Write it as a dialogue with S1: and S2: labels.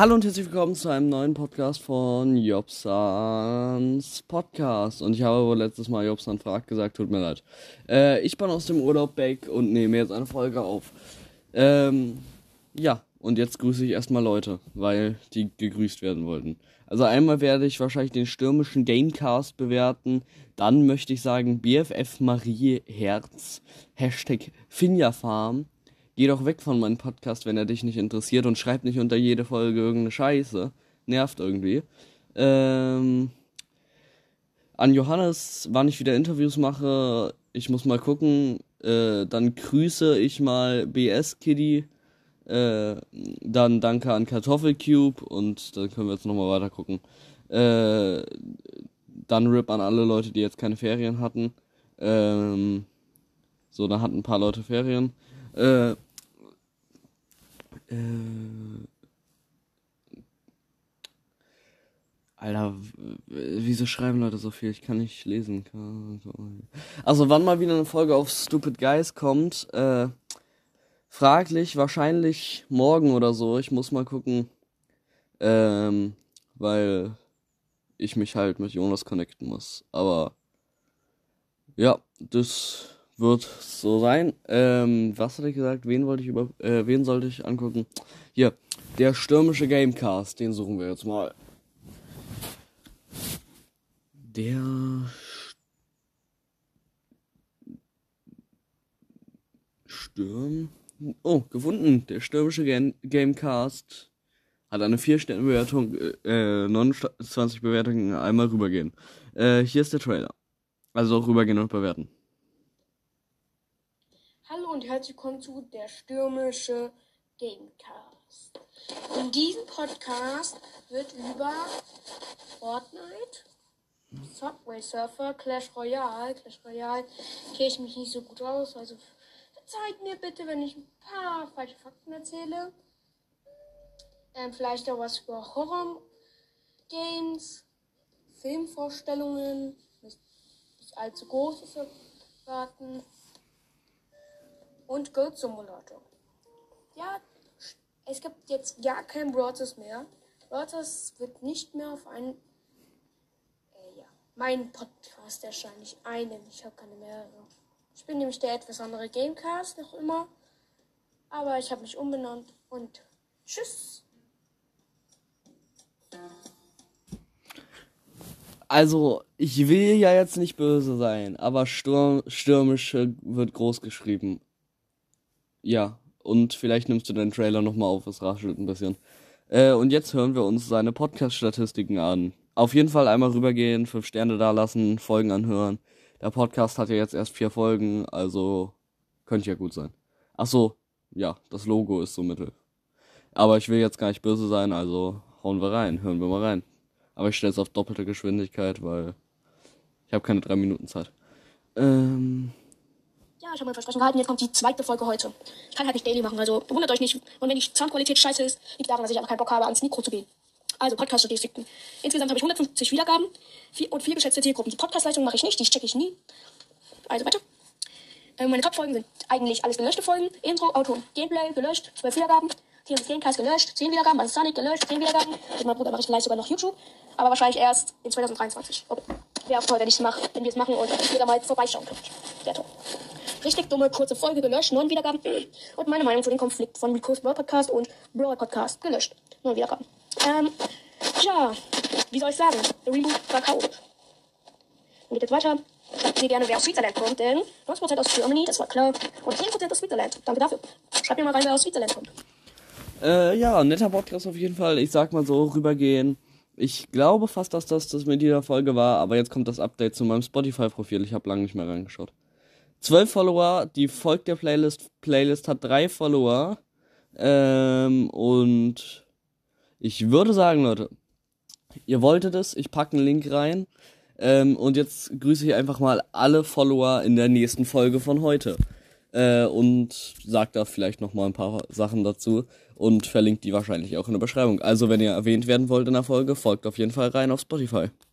S1: Hallo und herzlich willkommen zu einem neuen Podcast von Jobsans Podcast. Und ich habe wohl letztes Mal Jobsan fragt gesagt, tut mir leid. Äh, ich bin aus dem Urlaub back und nehme jetzt eine Folge auf. Ähm, ja, und jetzt grüße ich erstmal Leute, weil die gegrüßt werden wollten. Also einmal werde ich wahrscheinlich den stürmischen Gamecast bewerten. Dann möchte ich sagen BFF Marie Herz. Hashtag Finjafarm. Geh doch weg von meinem Podcast, wenn er dich nicht interessiert und schreib nicht unter jede Folge irgendeine Scheiße. Nervt irgendwie. Ähm, an Johannes, wann ich wieder Interviews mache, ich muss mal gucken. Äh, dann grüße ich mal BS Kitty. Äh, dann danke an Kartoffelcube und dann können wir jetzt nochmal weiter gucken. Äh, dann RIP an alle Leute, die jetzt keine Ferien hatten. Ähm, so, da hatten ein paar Leute Ferien. Äh, äh, Alter, wieso schreiben Leute so viel? Ich kann nicht lesen. Also, wann mal wieder eine Folge auf Stupid Guys kommt, äh, fraglich, wahrscheinlich morgen oder so. Ich muss mal gucken, ähm, weil ich mich halt mit Jonas connecten muss. Aber, ja, das wird so sein. Ähm, was hatte ich gesagt? Wen wollte ich über, äh, wen sollte ich angucken? Hier, der stürmische Gamecast, den suchen wir jetzt mal. Der Sturm. Oh, gefunden. Der stürmische Game Gamecast hat eine 4-Sterne-Bewertung, äh, 29 Bewertungen, einmal rübergehen. Äh, hier ist der Trailer. Also auch rübergehen und bewerten.
S2: Hallo und herzlich willkommen zu der stürmische Gamecast. In diesem Podcast wird über Fortnite, Subway Surfer, Clash Royale, Clash Royale kenne ich mich nicht so gut aus, also verzeiht mir bitte, wenn ich ein paar falsche Fakten erzähle. Ähm, vielleicht auch was über Horror Games, Filmvorstellungen, nicht, allzu großes erwarten und Goat Simulator. Ja, es gibt jetzt gar kein Brothers mehr. Brothers wird nicht mehr auf einen, äh, ja, meinen Podcast erscheinen. Ich einen, ich habe keine mehrere. Ich bin nämlich der etwas andere Gamecast noch immer. Aber ich habe mich umbenannt und tschüss.
S1: Also, ich will ja jetzt nicht böse sein, aber Sturm, stürmisch wird groß geschrieben. Ja, und vielleicht nimmst du den Trailer nochmal auf, es raschelt ein bisschen. Äh, und jetzt hören wir uns seine Podcast-Statistiken an. Auf jeden Fall einmal rübergehen, fünf Sterne da lassen, Folgen anhören. Der Podcast hat ja jetzt erst vier Folgen, also könnte ja gut sein. Ach so, ja, das Logo ist so mittel. Aber ich will jetzt gar nicht böse sein, also hauen wir rein, hören wir mal rein. Aber ich stelle es auf doppelte Geschwindigkeit, weil ich habe keine drei Minuten Zeit. Ähm,
S2: ja, ich habe mein Versprechen gehalten. Jetzt kommt die zweite Folge heute. Ich kann halt nicht daily machen, also wundert euch nicht. Und wenn die Soundqualität scheiße ist, liegt daran, dass ich einfach keinen Bock habe, ans Mikro zu gehen. Also Podcast-Statistiken. Insgesamt habe ich 150 Wiedergaben und vier geschätzte Zielgruppen. Die Podcast-Leistung mache ich nicht, die checke ich nie. Also weiter. Äh, meine Top-Folgen sind eigentlich alles gelöschte Folgen. Intro, Auto Gameplay gelöscht, 12 Wiedergaben. Hier ist Gamecast gelöscht, 10 Wiedergaben. Also Sonic gelöscht, 10 Wiedergaben. Mit meinem Bruder mache ich vielleicht sogar noch YouTube. Aber wahrscheinlich erst in 2023. Okay. Wäre auch toll, wenn ich es mache, wenn wir es machen und da mal vorbeischauen könnt. Sehr toll. Richtig dumme, kurze Folge gelöscht, neun Wiedergaben. Und meine Meinung zu dem Konflikt von Rico's Brawl Podcast und Brawl Podcast gelöscht. Neun Wiedergaben. Ähm, ja, wie soll ich sagen? Der Reboot war chaotisch. Und geht jetzt weiter. Sagt mir gerne, wer aus Switzerland kommt, denn 90% aus Germany, das war klar. Und 10% aus Switzerland. Danke dafür. Schreibt mir mal rein, wer aus Switzerland kommt.
S1: Äh, ja, netter Podcast auf jeden Fall. Ich sag mal so, rübergehen. Ich glaube fast, dass das das mit dieser Folge war, aber jetzt kommt das Update zu meinem Spotify-Profil. Ich habe lange nicht mehr reingeschaut. 12 Follower, die folgt der Playlist. Playlist hat drei Follower. Ähm, und ich würde sagen, Leute, ihr wolltet es, ich packe einen Link rein. Ähm, und jetzt grüße ich einfach mal alle Follower in der nächsten Folge von heute. Äh, und sagt da vielleicht noch mal ein paar Sachen dazu und verlinkt die wahrscheinlich auch in der Beschreibung. Also wenn ihr erwähnt werden wollt in der Folge, folgt auf jeden Fall rein auf Spotify.